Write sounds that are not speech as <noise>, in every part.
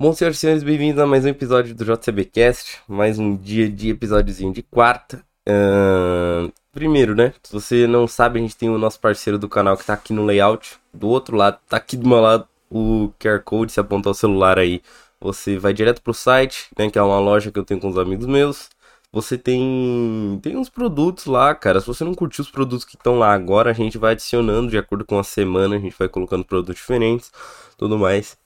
Bom, senhoras e senhores, bem-vindos a mais um episódio do JCBcast, mais um dia de episódiozinho de quarta. Uh, primeiro, né, se você não sabe, a gente tem o nosso parceiro do canal que tá aqui no layout, do outro lado, tá aqui do meu lado, o QR Code, se apontar o celular aí, você vai direto pro site, né, que é uma loja que eu tenho com os amigos meus. Você tem tem uns produtos lá, cara. Se você não curtiu os produtos que estão lá agora, a gente vai adicionando de acordo com a semana, a gente vai colocando produtos diferentes, tudo mais.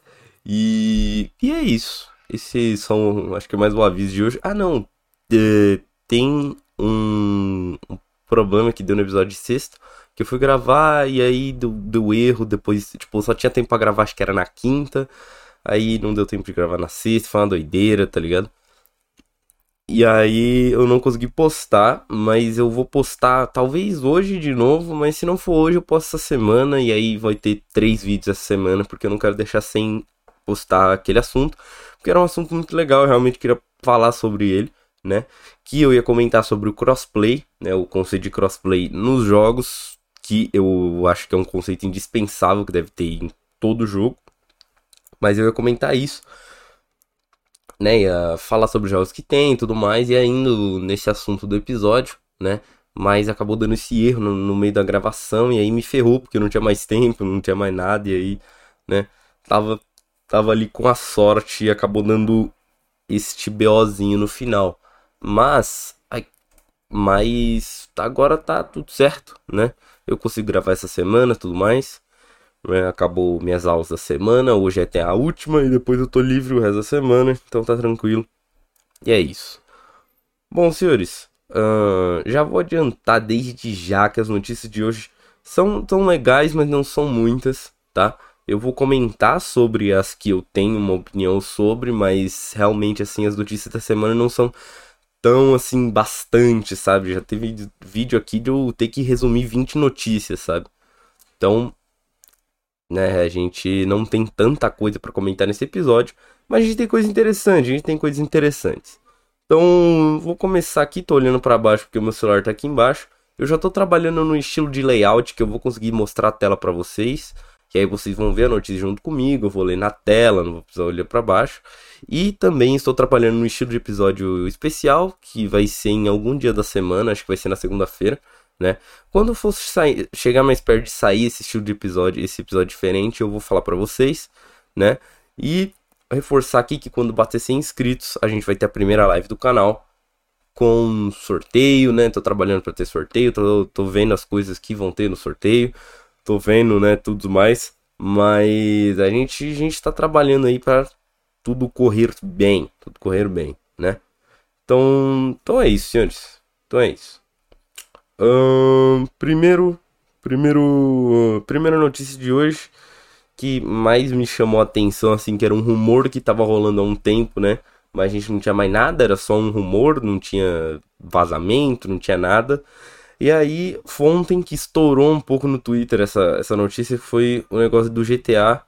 E, e é isso. Esses são, acho que mais o aviso de hoje. Ah, não. É, tem um, um, problema que deu no episódio de sexta. Que eu fui gravar e aí deu, deu erro. Depois, tipo, só tinha tempo pra gravar, acho que era na quinta. Aí não deu tempo de gravar na sexta. Foi uma doideira, tá ligado? E aí eu não consegui postar, mas eu vou postar talvez hoje de novo, mas se não for hoje eu posto essa semana e aí vai ter três vídeos essa semana, porque eu não quero deixar sem postar aquele assunto, porque era um assunto muito legal, eu realmente queria falar sobre ele, né? Que eu ia comentar sobre o crossplay, né? O conceito de crossplay nos jogos, que eu acho que é um conceito indispensável que deve ter em todo jogo. Mas eu ia comentar isso, né? Ia falar sobre os jogos que tem e tudo mais, e ainda nesse assunto do episódio, né? Mas acabou dando esse erro no, no meio da gravação, e aí me ferrou, porque não tinha mais tempo, não tinha mais nada, e aí, né? Tava tava ali com a sorte e acabou dando este BOzinho no final. Mas, mas agora tá tudo certo, né? Eu consigo gravar essa semana, tudo mais. Né? Acabou minhas aulas da semana, hoje é até a última e depois eu tô livre o resto da semana, então tá tranquilo. E é isso. Bom, senhores, uh, já vou adiantar desde já que as notícias de hoje são tão legais, mas não são muitas, tá? Eu vou comentar sobre as que eu tenho uma opinião sobre, mas realmente assim as notícias da semana não são tão assim bastante, sabe? Já teve vídeo aqui de eu ter que resumir 20 notícias, sabe? Então, né, a gente não tem tanta coisa para comentar nesse episódio, mas a gente tem coisa interessante, a gente tem coisas interessantes. Então, vou começar aqui, tô olhando para baixo porque o meu celular tá aqui embaixo. Eu já tô trabalhando no estilo de layout que eu vou conseguir mostrar a tela para vocês que aí vocês vão ver a notícia junto comigo, eu vou ler na tela, não vou precisar olhar para baixo. E também estou trabalhando no estilo de episódio especial, que vai ser em algum dia da semana, acho que vai ser na segunda-feira, né? Quando for sair, chegar mais perto de sair esse estilo de episódio, esse episódio diferente, eu vou falar para vocês, né? E reforçar aqui que quando bater 100 inscritos, a gente vai ter a primeira live do canal com sorteio, né? Tô trabalhando para ter sorteio, tô, tô vendo as coisas que vão ter no sorteio tô vendo, né, tudo mais. Mas a gente, a gente tá trabalhando aí para tudo correr bem, tudo correr bem, né? Então, então é isso, senhores. Então é isso. Primeiro, primeiro, primeira notícia de hoje que mais me chamou a atenção, assim, que era um rumor que tava rolando há um tempo, né? Mas a gente não tinha mais nada, era só um rumor, não tinha vazamento, não tinha nada. E aí, ontem que estourou um pouco no Twitter essa, essa notícia foi o negócio do GTA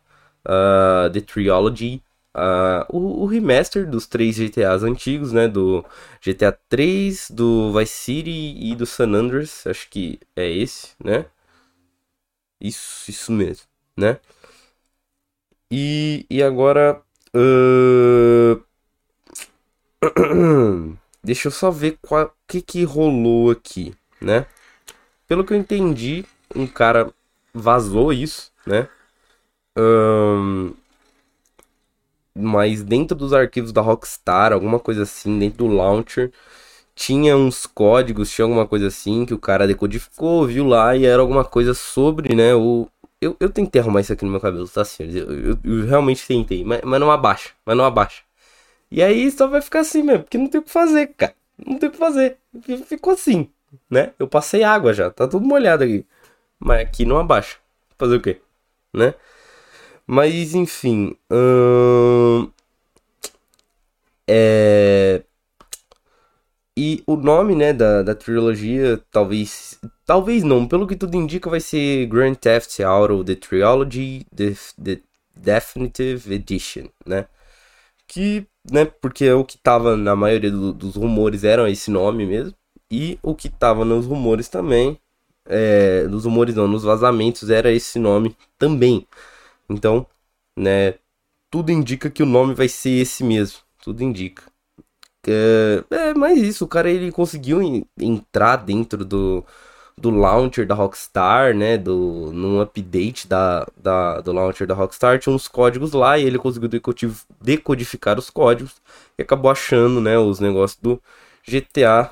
uh, The Trilogy. Uh, o, o, remaster dos três GTAs antigos, né? Do GTA 3, do Vice City e do San Andreas. Acho que é esse, né? Isso, isso mesmo, né? E, e agora. Uh... <clears throat> Deixa eu só ver o que, que rolou aqui né? Pelo que eu entendi, um cara vazou isso, né? Um, mas dentro dos arquivos da Rockstar, alguma coisa assim, dentro do launcher, tinha uns códigos, tinha alguma coisa assim que o cara decodificou, viu lá e era alguma coisa sobre, né? O, eu, eu tentei arrumar isso aqui no meu cabelo, tá, senhores? Eu, eu, eu realmente tentei, mas, mas não abaixa, mas não abaixa. E aí só vai ficar assim mesmo, porque não tem o que fazer, cara. Não tem o que fazer. Ficou assim né? Eu passei água já, tá tudo molhado aqui. Mas aqui não abaixa. Fazer o quê? Né? Mas enfim. Hum... É... E o nome, né, da, da trilogia, talvez. Talvez não, pelo que tudo indica, vai ser Grand Theft Auto The Trilogy The, The Definitive Edition, né? Que, né, porque é o que tava na maioria do, dos rumores eram esse nome mesmo. E o que tava nos rumores também, é, nos rumores não, nos vazamentos, era esse nome também. Então, né, tudo indica que o nome vai ser esse mesmo. Tudo indica. É, é mais isso, o cara ele conseguiu entrar dentro do, do launcher da Rockstar, né? Do, num update da, da, do launcher da Rockstar, tinha uns códigos lá e ele conseguiu decodificar os códigos e acabou achando, né? Os negócios do GTA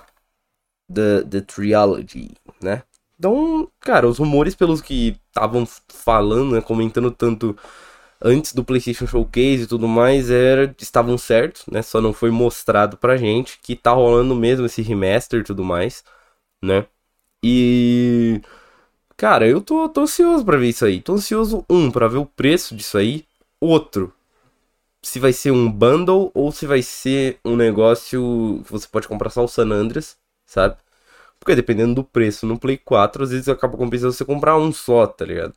The, The Trilogy, né? Então, cara, os rumores pelos que estavam falando, né, comentando tanto antes do PlayStation Showcase e tudo mais, era, estavam certos, né? Só não foi mostrado pra gente que tá rolando mesmo esse remaster e tudo mais, né? E. Cara, eu tô, tô ansioso pra ver isso aí. Tô ansioso, um, pra ver o preço disso aí. Outro, se vai ser um bundle ou se vai ser um negócio que você pode comprar só o San Andreas, sabe? Porque dependendo do preço no Play 4, às vezes acaba compensando você comprar um só, tá ligado?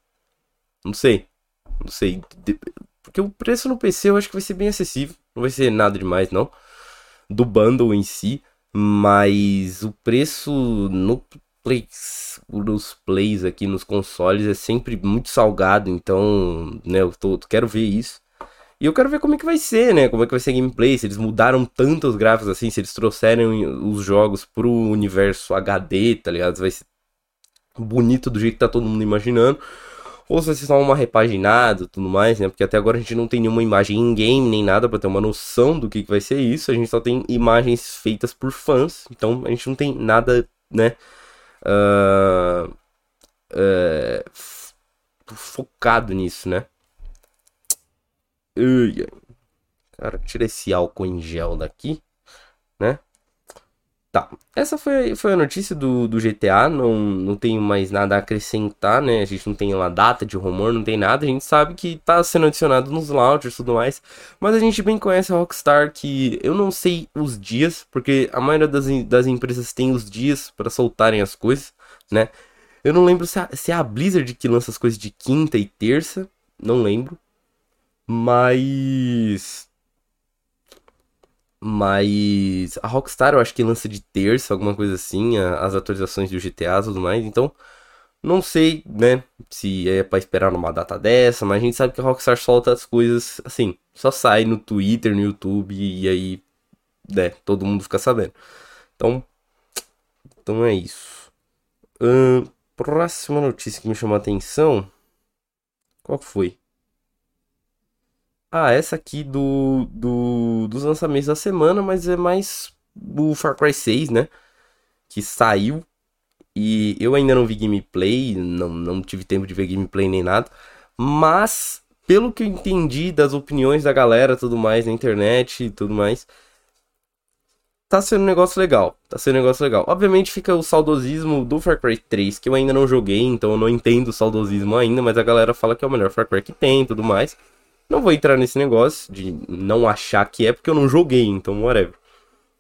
Não sei. Não sei. Porque o preço no PC eu acho que vai ser bem acessível. Não vai ser nada demais, não. Do bundle em si. Mas o preço no plays, nos plays aqui nos consoles é sempre muito salgado, então, né, eu tô, quero ver isso. E eu quero ver como é que vai ser, né? Como é que vai ser a gameplay, se eles mudaram tanto os gráficos assim, se eles trouxeram os jogos pro universo HD, tá ligado? Vai ser bonito do jeito que tá todo mundo imaginando. Ou se vai ser só uma repaginada tudo mais, né? Porque até agora a gente não tem nenhuma imagem em game nem nada para ter uma noção do que, que vai ser isso. A gente só tem imagens feitas por fãs. Então a gente não tem nada, né? uh, uh, focado nisso, né? Cara, tira esse álcool em gel daqui, né? Tá, essa foi, foi a notícia do, do GTA, não, não tenho mais nada a acrescentar, né? A gente não tem uma data de rumor, não tem nada, a gente sabe que tá sendo adicionado nos launchers e tudo mais, mas a gente bem conhece a Rockstar que eu não sei os dias, porque a maioria das, das empresas tem os dias para soltarem as coisas, né? Eu não lembro se, a, se é a Blizzard que lança as coisas de quinta e terça, não lembro, mas mas a Rockstar eu acho que lança de terça, alguma coisa assim, as atualizações do GTA e tudo mais. Então, não sei, né, se é para esperar numa data dessa, mas a gente sabe que a Rockstar solta as coisas assim, só sai no Twitter, no YouTube e aí, né, todo mundo fica sabendo. Então, então é isso. Uh, próxima notícia que me chamou a atenção. Qual foi? Ah, essa aqui do, do dos lançamentos da semana, mas é mais o Far Cry 6, né? Que saiu. E eu ainda não vi gameplay, não, não tive tempo de ver gameplay nem nada. Mas, pelo que eu entendi das opiniões da galera, tudo mais na internet e tudo mais, tá sendo um negócio legal. Tá sendo um negócio legal. Obviamente fica o saudosismo do Far Cry 3, que eu ainda não joguei, então eu não entendo o saudosismo ainda, mas a galera fala que é o melhor Far Cry que tem e tudo mais. Não vou entrar nesse negócio de não achar que é, porque eu não joguei, então whatever.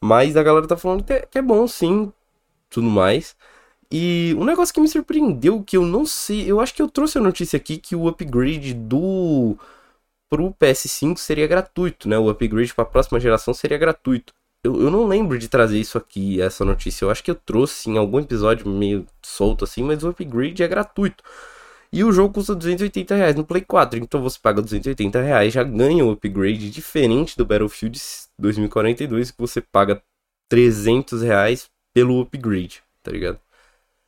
Mas a galera tá falando que é, que é bom sim, tudo mais. E um negócio que me surpreendeu, que eu não sei, eu acho que eu trouxe a notícia aqui que o upgrade do pro PS5 seria gratuito, né? O upgrade para a próxima geração seria gratuito. Eu, eu não lembro de trazer isso aqui, essa notícia. Eu acho que eu trouxe em algum episódio meio solto assim, mas o upgrade é gratuito. E o jogo custa 280 reais no Play 4. Então você paga 280 reais, já ganha um upgrade diferente do Battlefield 2042, que você paga 300 reais pelo upgrade, tá ligado?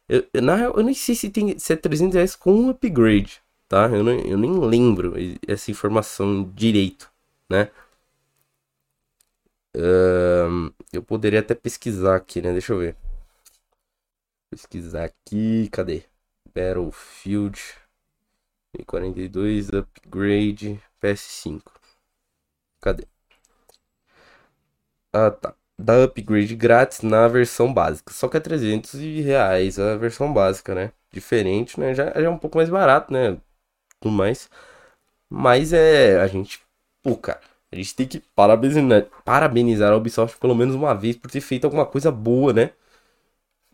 Eu, na real, eu nem sei se, tem, se é 300 reais com um upgrade, tá? Eu, não, eu nem lembro essa informação direito, né? Uh, eu poderia até pesquisar aqui, né? Deixa eu ver. Pesquisar aqui, cadê? Battlefield 42 Upgrade PS5. Cadê? Ah, tá. Dá upgrade grátis na versão básica. Só que é 300 reais a versão básica, né? Diferente, né? Já, já é um pouco mais barato, né? Tudo mais. Mas é. A gente. Pô, cara. A gente tem que parabenizar, parabenizar a Ubisoft pelo menos uma vez por ter feito alguma coisa boa, né?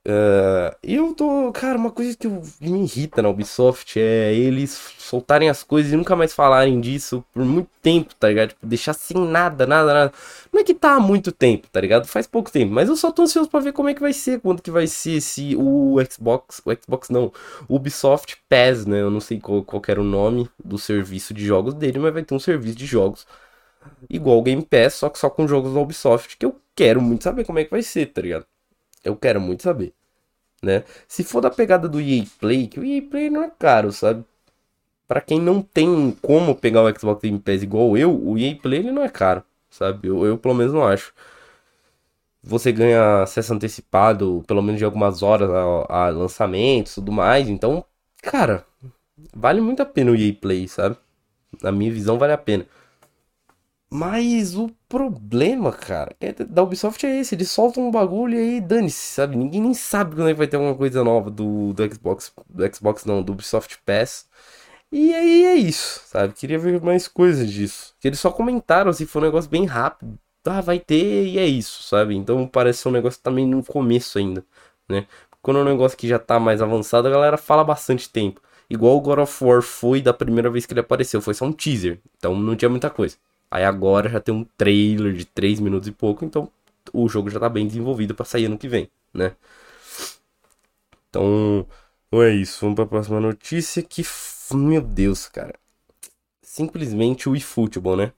Uh, eu tô. Cara, uma coisa que me irrita na Ubisoft é eles soltarem as coisas e nunca mais falarem disso por muito tempo, tá ligado? Tipo, deixar sem nada, nada, nada. Não é que tá há muito tempo, tá ligado? Faz pouco tempo, mas eu só tô ansioso pra ver como é que vai ser, quando que vai ser esse. O Xbox. O Xbox não. O Ubisoft Pass, né? Eu não sei qual, qual era o nome do serviço de jogos dele, mas vai ter um serviço de jogos igual o Game Pass, só que só com jogos da Ubisoft, que eu quero muito saber como é que vai ser, tá ligado? Eu quero muito saber, né? Se for da pegada do EA Play, que o EA Play não é caro, sabe? Para quem não tem como pegar o Xbox Game Pass igual eu, o EA Play ele não é caro, sabe? Eu, eu pelo menos não acho. Você ganha acesso antecipado, pelo menos de algumas horas a, a lançamentos tudo mais. Então, cara, vale muito a pena o EA Play, sabe? Na minha visão, vale a pena. Mas o problema, cara, é da Ubisoft é esse. Eles soltam um bagulho e aí dane-se, sabe? Ninguém nem sabe quando é vai ter alguma coisa nova do, do Xbox. Do Xbox não, do Ubisoft Pass. E aí é isso, sabe? Queria ver mais coisas disso. Que eles só comentaram assim, foi um negócio bem rápido. Ah, vai ter e é isso, sabe? Então parece ser um negócio também no começo ainda, né? Quando é um negócio que já tá mais avançado, a galera fala bastante tempo. Igual o God of War foi da primeira vez que ele apareceu, foi só um teaser. Então não tinha muita coisa. Aí agora já tem um trailer de 3 minutos e pouco, então o jogo já tá bem desenvolvido para sair ano que vem, né? Então, é isso. Vamos para a próxima notícia que, meu Deus, cara. Simplesmente o eFootball, né?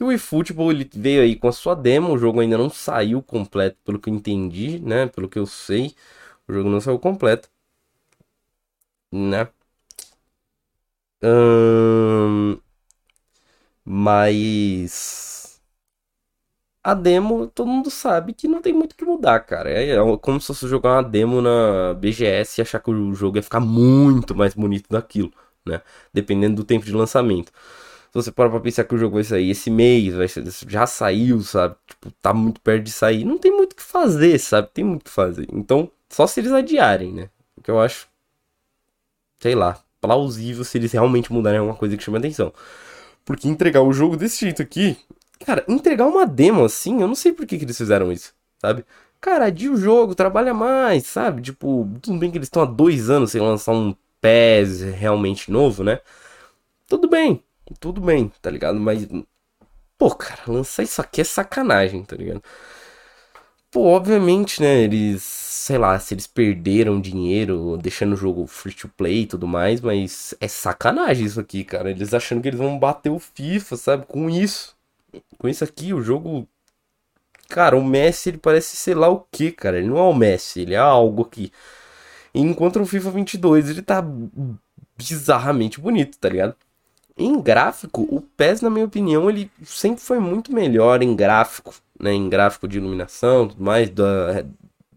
E o eFootball ele veio aí com a sua demo, o jogo ainda não saiu completo, pelo que eu entendi, né? Pelo que eu sei, o jogo não saiu completo, né? Hum... Mas a demo, todo mundo sabe que não tem muito o que mudar, cara. É, é como se fosse jogar uma demo na BGS e achar que o jogo ia ficar muito mais bonito daquilo, né? Dependendo do tempo de lançamento. Se você parar pra pensar que o jogo vai sair esse mês, vai já saiu, sabe? Tipo, tá muito perto de sair. Não tem muito o que fazer, sabe? Tem muito o que fazer. Então, só se eles adiarem, né? O que eu acho, sei lá, plausível se eles realmente mudarem alguma coisa que chama atenção. Porque entregar o jogo desse jeito aqui. Cara, entregar uma demo assim, eu não sei por que, que eles fizeram isso, sabe? Cara, adia o jogo, trabalha mais, sabe? Tipo, tudo bem que eles estão há dois anos sem lançar um PES realmente novo, né? Tudo bem, tudo bem, tá ligado? Mas, pô, cara, lançar isso aqui é sacanagem, tá ligado? Pô, obviamente, né, eles, sei lá, se eles perderam dinheiro deixando o jogo free to play e tudo mais, mas é sacanagem isso aqui, cara. Eles achando que eles vão bater o FIFA, sabe? Com isso. Com isso aqui, o jogo. Cara, o Messi, ele parece sei lá o que, cara. Ele não é o Messi, ele é algo aqui. Enquanto o FIFA 22, ele tá bizarramente bonito, tá ligado? Em gráfico, o PES, na minha opinião, ele sempre foi muito melhor em gráfico, né? Em gráfico de iluminação, tudo mais, da,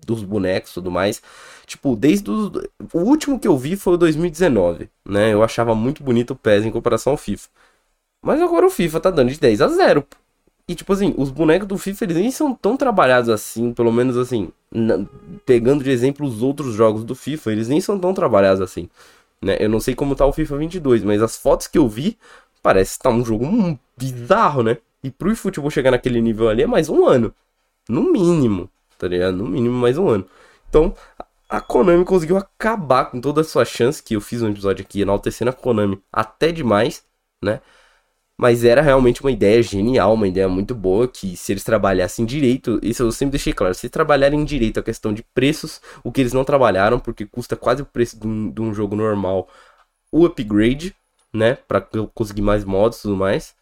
dos bonecos, tudo mais. Tipo, desde o, o último que eu vi foi o 2019, né? Eu achava muito bonito o PES em comparação ao FIFA. Mas agora o FIFA tá dando de 10 a 0. E tipo assim, os bonecos do FIFA eles nem são tão trabalhados assim, pelo menos assim, na, pegando de exemplo os outros jogos do FIFA, eles nem são tão trabalhados assim. Né? Eu não sei como tá o FIFA 22, mas as fotos que eu vi, parece estar tá um jogo bizarro, né? E pro futebol chegar naquele nível ali é mais um ano. No mínimo, tá ligado? No mínimo mais um ano. Então, a Konami conseguiu acabar com toda a sua chance, que eu fiz um episódio aqui enaltecendo a Konami até demais, né? Mas era realmente uma ideia genial, uma ideia muito boa, que se eles trabalhassem direito, isso eu sempre deixei claro, se trabalharem direito a questão de preços, o que eles não trabalharam, porque custa quase o preço de um, de um jogo normal, o upgrade, né, para conseguir mais modos e tudo mais.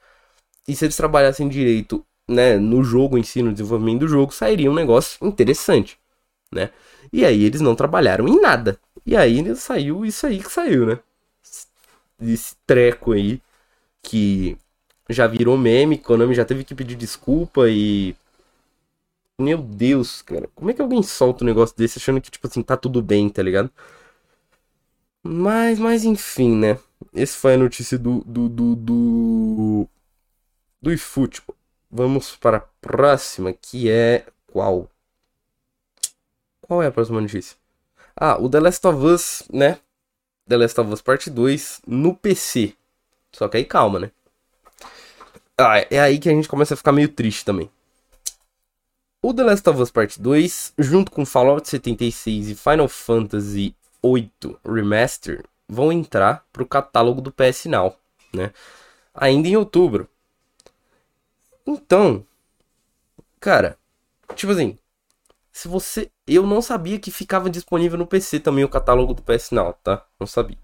E se eles trabalhassem direito, né, no jogo em si, no desenvolvimento do jogo, sairia um negócio interessante, né? E aí eles não trabalharam em nada. E aí saiu isso aí que saiu, né? Esse treco aí que já virou meme, Konami já teve que pedir desculpa e. Meu Deus, cara. Como é que alguém solta um negócio desse achando que, tipo assim, tá tudo bem, tá ligado? Mas, mas enfim, né? Esse foi a notícia do. do. do. do, do eFootball. Vamos para a próxima, que é. Qual? Qual é a próxima notícia? Ah, o The Last of Us, né? The Last of Us Parte 2 no PC. Só que aí calma, né? Ah, é aí que a gente começa a ficar meio triste também. o The Last of Us Part 2, junto com Fallout 76 e Final Fantasy VIII Remaster, vão entrar para o catálogo do PS Now, né? Ainda em outubro. Então, cara, tipo assim, se você, eu não sabia que ficava disponível no PC também o catálogo do PS Now, tá? Não sabia.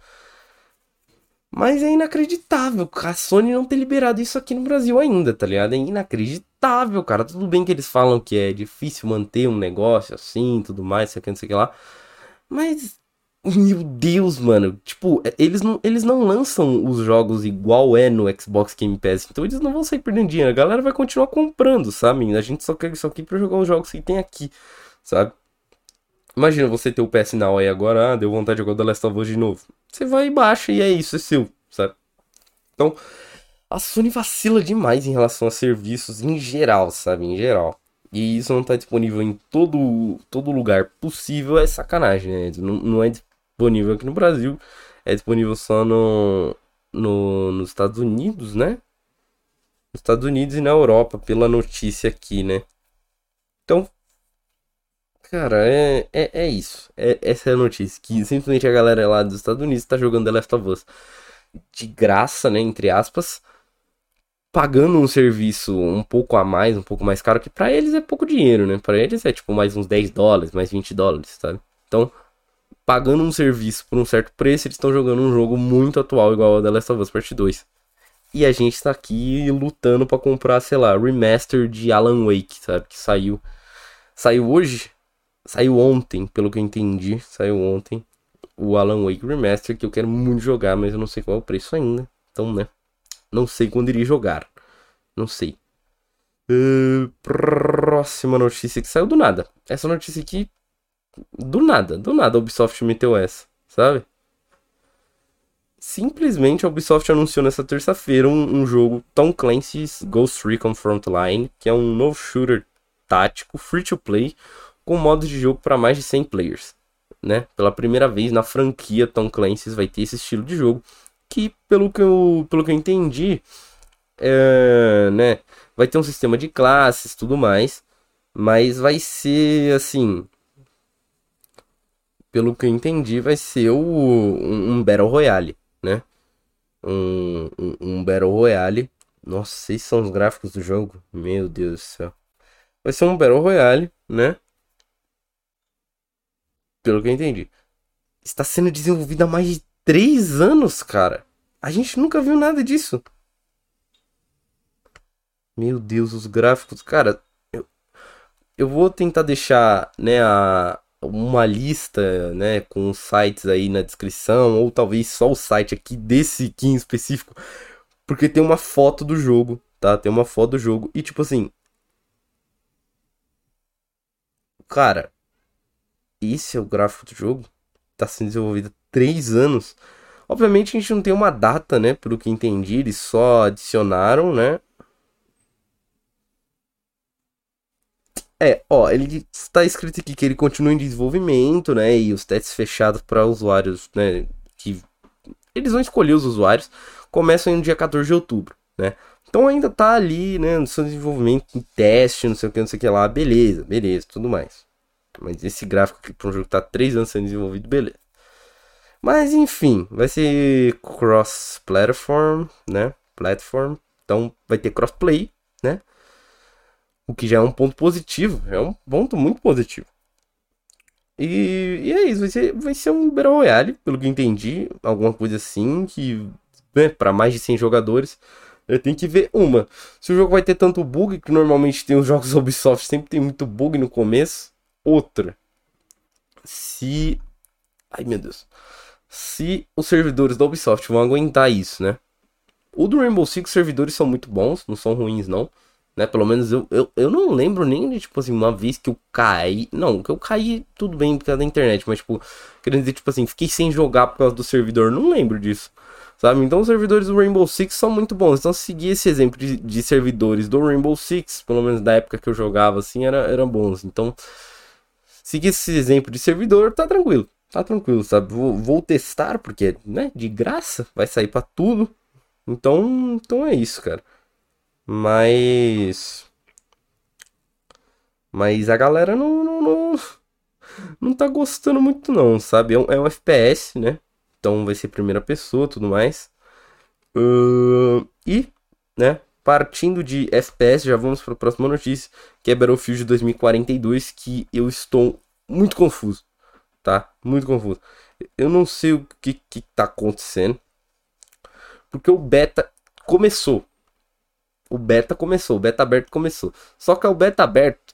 Mas é inacreditável a Sony não ter liberado isso aqui no Brasil ainda, tá ligado? É inacreditável, cara. Tudo bem que eles falam que é difícil manter um negócio assim, tudo mais, sei que, não sei o que lá. Mas meu Deus, mano. Tipo, é, eles não, eles não lançam os jogos igual é no Xbox Game Pass. Então eles não vão sair perdendo dinheiro. A galera vai continuar comprando, sabe? A gente só quer isso aqui pra jogar os jogos que tem aqui, sabe? Imagina você ter o PS Now aí agora, ah, deu vontade de jogar The Last of Us de novo. Você vai e baixa e é isso, é seu, sabe? Então, a Sony vacila demais em relação a serviços em geral, sabe? Em geral. E isso não tá disponível em todo, todo lugar possível, é sacanagem, né? Não, não é disponível aqui no Brasil, é disponível só no, no, nos Estados Unidos, né? Nos Estados Unidos e na Europa, pela notícia aqui, né? Então, cara, é, é, é isso. É, essa é a notícia. Que simplesmente a galera lá dos Estados Unidos tá jogando The Last of Us de graça, né? Entre aspas. Pagando um serviço um pouco a mais, um pouco mais caro, que para eles é pouco dinheiro, né? Para eles é tipo mais uns 10 dólares, mais 20 dólares, sabe? Então, pagando um serviço por um certo preço, eles estão jogando um jogo muito atual, igual a The Last of Us Part 2. E a gente tá aqui lutando para comprar, sei lá, remaster de Alan Wake, sabe? Que saiu. Saiu hoje? Saiu ontem, pelo que eu entendi. Saiu ontem. O Alan Wake Remaster, que eu quero muito jogar, mas eu não sei qual é o preço ainda. Então, né? Não sei quando iria jogar. Não sei. Uh, próxima notícia que saiu do nada. Essa notícia aqui do nada, do nada a Ubisoft meteu essa, sabe? Simplesmente a Ubisoft anunciou nessa terça-feira um, um, jogo Tom Clancy's Ghost Recon Frontline, que é um novo shooter tático free to play com modos de jogo para mais de 100 players, né? Pela primeira vez na franquia Tom Clancy's vai ter esse estilo de jogo que pelo que eu, pelo que eu entendi, é, né, vai ter um sistema de classes, tudo mais, mas vai ser assim, pelo que eu entendi, vai ser o, um, um Battle Royale, né? Um, um, um, Battle Royale. Nossa, esses são os gráficos do jogo. Meu Deus do céu. Vai ser um Battle Royale, né? Pelo que eu entendi. Está sendo desenvolvido há mais de 3 anos, cara. A gente nunca viu nada disso. Meu Deus, os gráficos. Cara, eu, eu vou tentar deixar, né, a, uma lista, né, com os sites aí na descrição, ou talvez só o site aqui desse aqui em específico, porque tem uma foto do jogo, tá? Tem uma foto do jogo e tipo assim, cara, esse é o gráfico do jogo, tá sendo desenvolvido há 3 anos. Obviamente a gente não tem uma data, né, pelo que entendi, eles só adicionaram, né, É, ó, ele está escrito aqui que ele continua em desenvolvimento, né? E os testes fechados para usuários, né? Que eles vão escolher os usuários, começam no dia 14 de outubro, né? Então ainda tá ali, né? No seu desenvolvimento, em teste, não sei o que, não sei o que lá, beleza, beleza, tudo mais. Mas esse gráfico aqui para um jogo que tá 3 anos sendo desenvolvido, beleza. Mas enfim, vai ser cross-platform, né? Platform. Então vai ter crossplay, né? O que já é um ponto positivo. É um ponto muito positivo. E, e é isso. Vai ser, vai ser um Battle Royale, pelo que eu entendi. Alguma coisa assim. Que, né, para mais de 100 jogadores. Eu tenho que ver uma. Se o jogo vai ter tanto bug, que normalmente tem os jogos <laughs> Ubisoft, sempre tem muito bug no começo. Outra. Se. Ai meu Deus. Se os servidores da Ubisoft vão aguentar isso, né? O do Rainbow Six, os servidores são muito bons, não são ruins não né? Pelo menos eu, eu, eu não lembro nem de, tipo assim, uma vez que eu caí. Não, que eu caí tudo bem por causa da internet, mas, tipo, querendo dizer, tipo assim, fiquei sem jogar por causa do servidor. Não lembro disso, sabe? Então, os servidores do Rainbow Six são muito bons. Então, seguir esse exemplo de, de servidores do Rainbow Six, pelo menos da época que eu jogava, assim, era, eram bons. Então, seguir esse exemplo de servidor, tá tranquilo. Tá tranquilo, sabe? Vou, vou testar, porque, né, de graça, vai sair para tudo. Então, então é isso, cara. Mas. Mas a galera não, não, não, não tá gostando muito não, sabe? É um, é um FPS, né? Então vai ser primeira pessoa tudo mais. Uh, e, né? Partindo de FPS, já vamos para a próxima notícia, que é Battlefield 2042, que eu estou muito confuso, tá? Muito confuso. Eu não sei o que, que tá acontecendo, porque o beta começou. O beta começou, o beta aberto começou. Só que é o beta aberto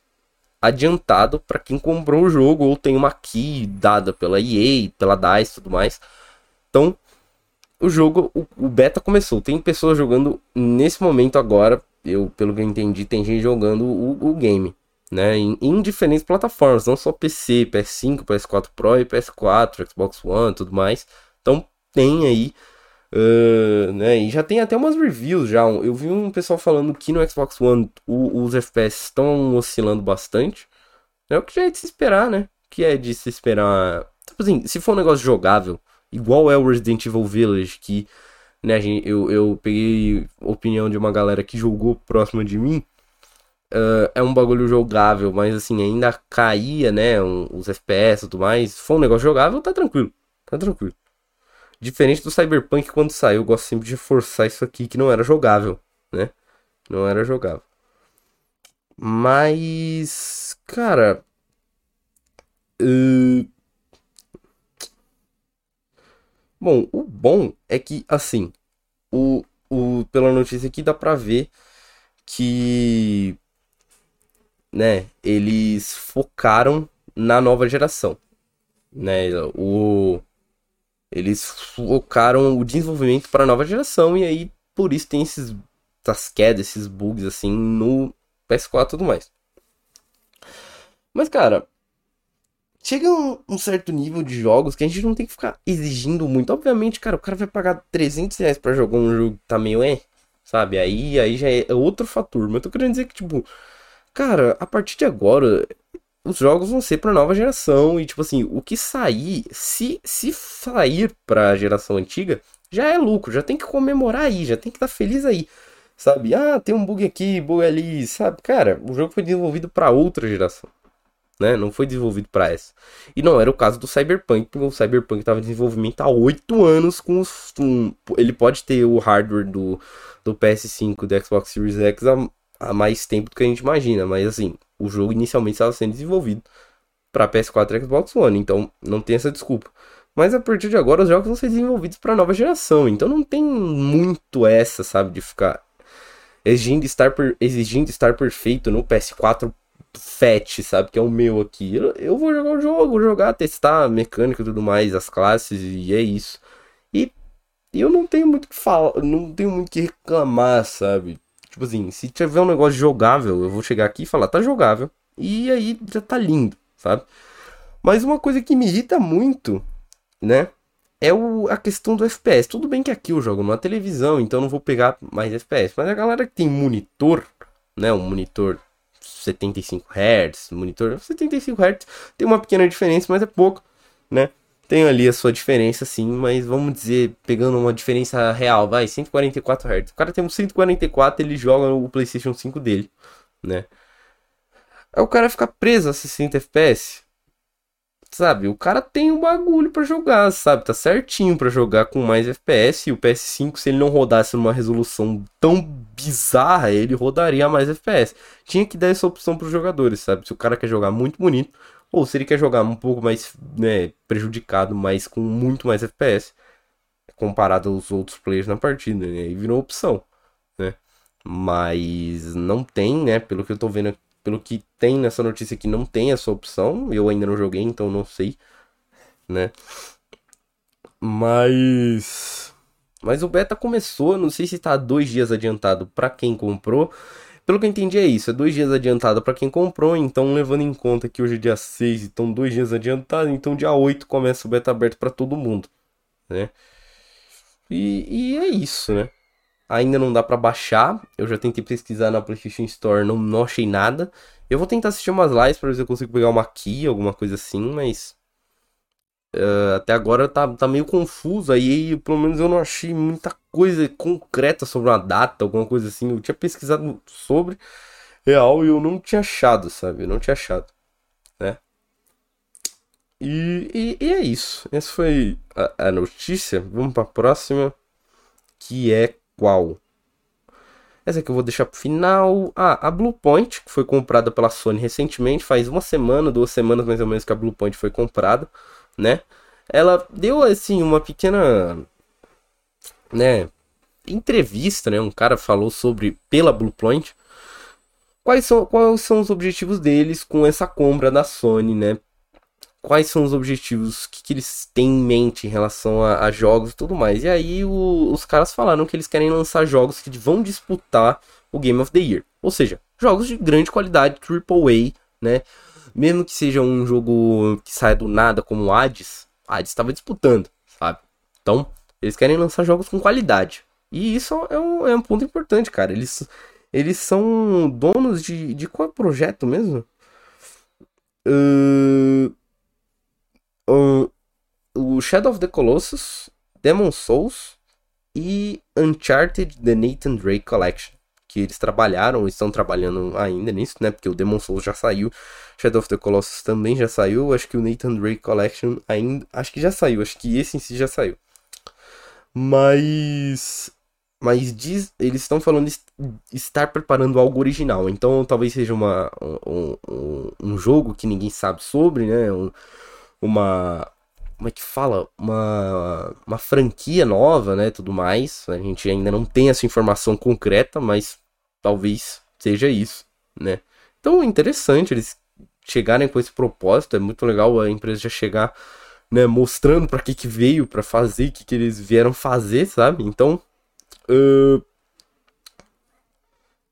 adiantado para quem comprou o jogo ou tem uma key dada pela EA, pela DICE e tudo mais. Então, o jogo, o, o, beta começou. Tem pessoas jogando nesse momento agora. Eu, pelo que eu entendi, tem gente jogando o, o game, né? Em, em, diferentes plataformas, não só PC, PS5, PS4 Pro e PS4, Xbox One, tudo mais. Então tem aí, uh, né? E já tem até umas reviews já. Eu vi um pessoal falando que no Xbox One o, os FPS estão oscilando bastante. É o que já é de se esperar, né? Que é de se esperar. Tipo assim, se for um negócio jogável igual é o Resident Evil Village, que né, eu, eu peguei opinião de uma galera que jogou próximo de mim. Uh, é um bagulho jogável, mas assim, ainda caía, né? Um, os FPS e tudo mais. Se for um negócio jogável, tá tranquilo. Tá tranquilo. Diferente do Cyberpunk quando saiu, eu gosto sempre de forçar isso aqui que não era jogável, né? Não era jogável. Mas, cara. Uh, Bom, o bom é que, assim, o, o, pela notícia aqui dá pra ver que, né, eles focaram na nova geração, né, o, eles focaram o desenvolvimento para a nova geração e aí por isso tem esses, essas quedas, esses bugs, assim, no PS4 e tudo mais. Mas, cara, chega um, um, certo nível de jogos que a gente não tem que ficar exigindo muito. Obviamente, cara, o cara vai pagar 300 reais pra jogar um jogo que tá meio é, sabe? Aí, aí já é outro fator. Mas eu tô querendo dizer que, tipo, cara, a partir de agora, os jogos vão ser pra nova geração. E, tipo assim, o que sair, se, se sair pra geração antiga, já é lucro, já tem que comemorar aí, já tem que estar tá feliz aí. Sabe? Ah, tem um bug aqui, bug ali, sabe? Cara, o jogo foi desenvolvido para outra geração né? Não foi desenvolvido para essa. E não era o caso do Cyberpunk, porque o Cyberpunk estava em desenvolvimento há 8 anos com os. Um, ele pode ter o hardware do, do PS5 do Xbox Series X há, há mais tempo do que a gente imagina, mas assim, o jogo inicialmente estava sendo desenvolvido para PS4 e Xbox One, então não tem essa desculpa. Mas a partir de agora os jogos vão ser desenvolvidos para nova geração, então não tem muito essa, sabe, de ficar exigindo estar, per, exigindo estar perfeito no PS4 fat, sabe? Que é o meu aqui. Eu, eu vou jogar o jogo, jogar, testar a mecânica e tudo mais, as classes, e é isso. E eu não tenho muito que falar, não tenho muito que reclamar, sabe? Tipo assim, se tiver um negócio jogável, eu vou chegar aqui e falar, tá jogável. E aí já tá lindo, sabe? Mas uma coisa que me irrita muito, né? É o, a questão do FPS. Tudo bem que aqui eu jogo numa televisão, então não vou pegar mais FPS. Mas a galera que tem monitor, né? Um monitor 75 Hz, monitor 75 Hz tem uma pequena diferença, mas é pouco, né? Tem ali a sua diferença sim, mas vamos dizer, pegando uma diferença real, vai, 144 Hz. O cara tem um 144, ele joga o PlayStation 5 dele, né? Aí o cara fica preso a 60 FPS. Sabe, o cara tem um bagulho para jogar, sabe? Tá certinho para jogar com mais FPS. E o PS5, se ele não rodasse numa resolução tão bizarra, ele rodaria mais FPS. Tinha que dar essa opção pros jogadores, sabe? Se o cara quer jogar muito bonito, ou se ele quer jogar um pouco mais né, prejudicado, mas com muito mais FPS, comparado aos outros players na partida, né? E virou opção, né? Mas não tem, né? Pelo que eu tô vendo pelo que tem nessa notícia aqui, não tem essa opção. Eu ainda não joguei, então não sei, né? Mas. Mas o beta começou, não sei se está dois dias adiantado para quem comprou. Pelo que eu entendi é isso, é dois dias adiantado para quem comprou, então levando em conta que hoje é dia 6, então dois dias adiantado, então dia 8 começa o beta aberto para todo mundo, né? E, e é isso, né? Ainda não dá para baixar. Eu já tentei pesquisar na PlayStation Store, não, não achei nada. Eu vou tentar assistir umas lives para ver se eu consigo pegar uma key, alguma coisa assim, mas. Uh, até agora tá, tá meio confuso. Aí, pelo menos, eu não achei muita coisa concreta sobre uma data, alguma coisa assim. Eu tinha pesquisado sobre. real e eu não tinha achado, sabe? Eu não tinha achado, né? E, e, e é isso. Essa foi a, a notícia. Vamos para a próxima, que é qual? Essa aqui eu vou deixar pro final. Ah, a Bluepoint, que foi comprada pela Sony recentemente, faz uma semana, duas semanas mais ou menos que a Bluepoint foi comprada, né? Ela deu assim uma pequena, né, entrevista, né? Um cara falou sobre pela Bluepoint quais são quais são os objetivos deles com essa compra da Sony, né? Quais são os objetivos que, que eles têm em mente em relação a, a jogos e tudo mais. E aí o, os caras falaram que eles querem lançar jogos que vão disputar o Game of the Year. Ou seja, jogos de grande qualidade, AAA, né? Mesmo que seja um jogo que saia do nada como o Hades, Hades estava disputando, sabe? Então, eles querem lançar jogos com qualidade. E isso é um, é um ponto importante, cara. Eles, eles são donos de, de qual projeto mesmo? Uh, uh, o Shadow of the Colossus, Demon Souls e Uncharted The Nathan Drake Collection. Que eles trabalharam, estão trabalhando ainda nisso, né? Porque o Demon Souls já saiu, Shadow of the Colossus também já saiu. Acho que o Nathan Drake Collection ainda. Acho que já saiu, acho que esse em si já saiu. Mas mas diz, eles estão falando de estar preparando algo original. Então talvez seja uma, um, um, um jogo que ninguém sabe sobre, né? Um, uma. Como é que fala? Uma, uma franquia nova, né? Tudo mais. A gente ainda não tem essa informação concreta, mas talvez seja isso, né? Então interessante eles chegarem com esse propósito. É muito legal a empresa já chegar. Né, mostrando para que que veio para fazer, que que eles vieram fazer, sabe? Então, Uh,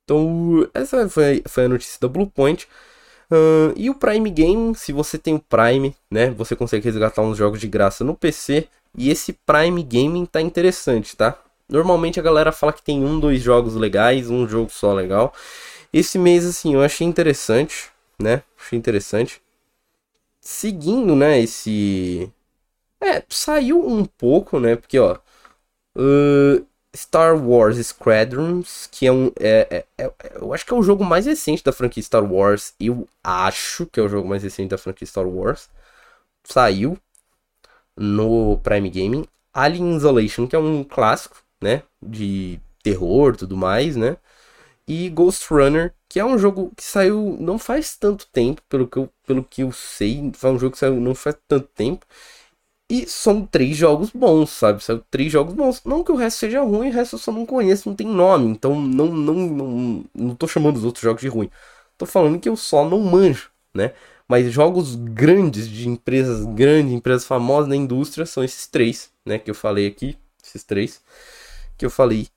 então, essa foi, foi a notícia da Bluepoint. Uh, e o Prime Game, se você tem o Prime, né, você consegue resgatar uns jogos de graça no PC. E esse Prime Gaming tá interessante, tá? Normalmente a galera fala que tem um, dois jogos legais, um jogo só legal. Esse mês, assim, eu achei interessante, né? Achei interessante. Seguindo, né, esse... É, saiu um pouco, né, porque, ó... Uh, Star Wars Squadrons, que é um. É, é, é, eu acho que é o jogo mais recente da franquia Star Wars. Eu acho que é o jogo mais recente da franquia Star Wars. Saiu no Prime Gaming. Alien Isolation, que é um clássico, né? De terror tudo mais, né? E Ghost Runner, que é um jogo que saiu não faz tanto tempo, pelo que eu, pelo que eu sei. Foi um jogo que saiu não faz tanto tempo. E são três jogos bons, sabe? São três jogos bons. Não que o resto seja ruim, o resto eu só não conheço, não tem nome. Então não, não, não, não tô chamando os outros jogos de ruim. Tô falando que eu só não manjo, né? Mas jogos grandes, de empresas grandes, empresas famosas da indústria, são esses três, né? Que eu falei aqui. Esses três que eu falei,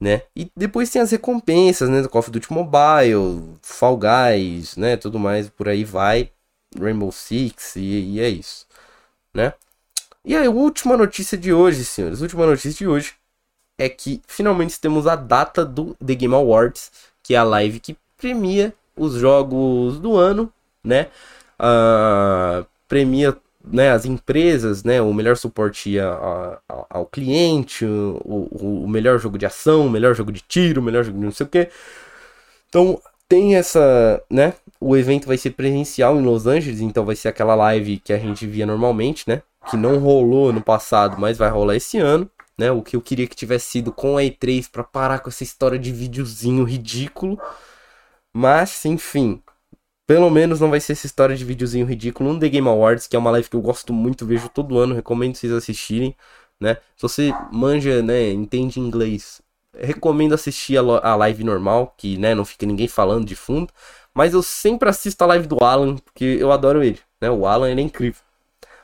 né? E depois tem as recompensas, né? Do Call of Duty Mobile, Fall Guys, né? Tudo mais, por aí vai. Rainbow Six, e, e é isso, né? E a última notícia de hoje, senhores, última notícia de hoje é que finalmente temos a data do The Game Awards, que é a live que premia os jogos do ano, né? Uh, premia né, as empresas, né, o melhor suporte a, a, ao cliente, o, o, o, melhor jogo de ação, o melhor jogo de tiro, o melhor jogo de não sei o que. Então tem essa, né? O evento vai ser presencial em Los Angeles, então vai ser aquela live que a gente via normalmente, né? Que não rolou no passado, mas vai rolar esse ano, né? O que eu queria que tivesse sido com a E3 para parar com essa história de videozinho ridículo. Mas, enfim, pelo menos não vai ser essa história de videozinho ridículo no The Game Awards, que é uma live que eu gosto muito, vejo todo ano, recomendo vocês assistirem, né? Se você manja, né, entende inglês, recomendo assistir a, live normal, que, né, não fica ninguém falando de fundo, mas eu sempre assisto a live do Alan, porque eu adoro ele, né? O Alan, ele é incrível.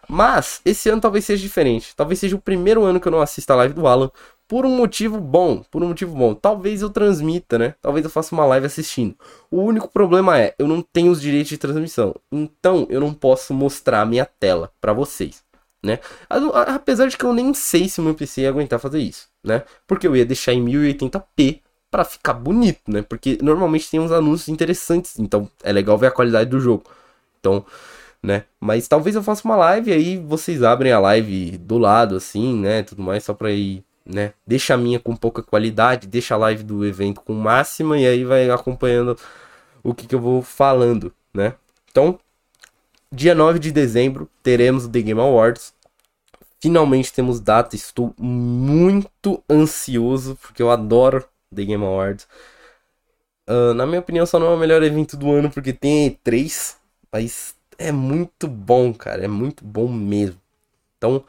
Mas esse ano talvez seja diferente. Talvez seja o primeiro ano que eu não assisto a live do Alan. Por um motivo bom. Por um motivo bom. Talvez eu transmita, né? Talvez eu faça uma live assistindo. O único problema é, eu não tenho os direitos de transmissão. Então eu não posso mostrar a minha tela para vocês. Né? Apesar de que eu nem sei se o meu PC ia aguentar fazer isso, né? Porque eu ia deixar em 1080p para ficar bonito, né? Porque normalmente tem uns anúncios interessantes, então é legal ver a qualidade do jogo. Então, né? Mas talvez eu faça uma live aí vocês abrem a live do lado assim, né, tudo mais só para ir, né? Deixa a minha com pouca qualidade, deixa a live do evento com máxima e aí vai acompanhando o que, que eu vou falando, né? Então, dia 9 de dezembro teremos o The Game Awards. Finalmente temos data, estou muito ansioso, porque eu adoro The Game Awards. Uh, na minha opinião, só não é o melhor evento do ano, porque tem E3, mas é muito bom, cara, é muito bom mesmo. Então,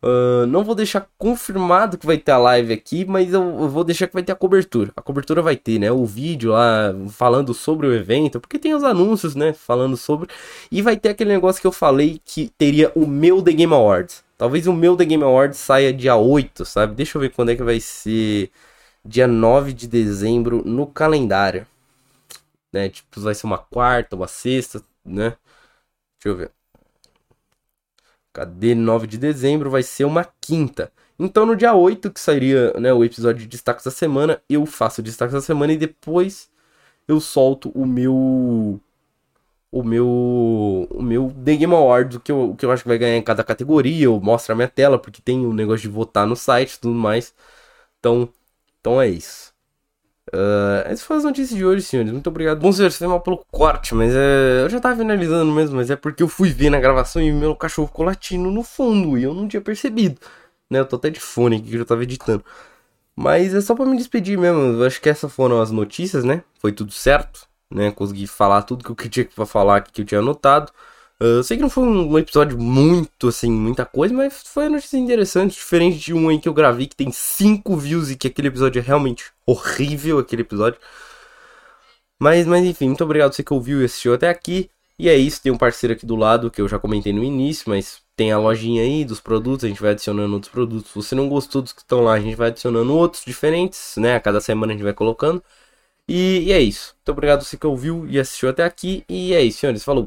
Uh, não vou deixar confirmado que vai ter a live aqui, mas eu, eu, vou deixar que vai ter a cobertura. A cobertura vai ter, né? O vídeo lá falando sobre o evento, porque tem os anúncios, né? Falando sobre. E vai ter aquele negócio que eu falei que teria o meu The Game Awards. Talvez o meu The Game Awards saia dia 8, sabe? Deixa eu ver quando é que vai ser. Dia 9 de dezembro no calendário. Né? Tipo, vai ser uma quarta, uma sexta, né? Deixa eu ver. Cadê 9 de dezembro? Vai ser uma quinta. Então no dia 8, que sairia né, o episódio de destaques da semana, eu faço o destaque da semana e depois eu solto o meu. O meu. O meu The Game Awards, o que eu, o que eu acho que vai ganhar em cada categoria. Eu mostro a minha tela, porque tem o um negócio de votar no site e tudo mais. Então, então é isso. Uh, essas foram as notícias de hoje, senhores. Muito obrigado. Bom, senhores, foi mal pelo corte, mas é... eu já tava finalizando mesmo, mas é porque eu fui ver na gravação e meu cachorro ficou latindo no fundo e eu não tinha percebido. Né? Eu tô até de fone aqui que eu já tava editando. Mas é só para me despedir mesmo. Eu acho que essas foram as notícias, né? Foi tudo certo, né? Consegui falar tudo que eu tinha pra falar que eu tinha anotado. Uh, sei que não foi um, episódio muito, assim, muita coisa, mas foi uma notícia interessante, diferente de um aí que eu gravei que tem 5 views e que aquele episódio é realmente horrível, aquele episódio. Mas, mas enfim, muito obrigado você que ouviu e assistiu até aqui. E é isso, tem um parceiro aqui do lado que eu já comentei no início, mas tem a lojinha aí dos produtos, a gente vai adicionando outros produtos. Se você não gostou dos que estão lá, a gente vai adicionando outros diferentes, né? A cada semana a gente vai colocando. E, e é isso. Muito obrigado você que ouviu e assistiu até aqui. E é isso, senhores. Falou!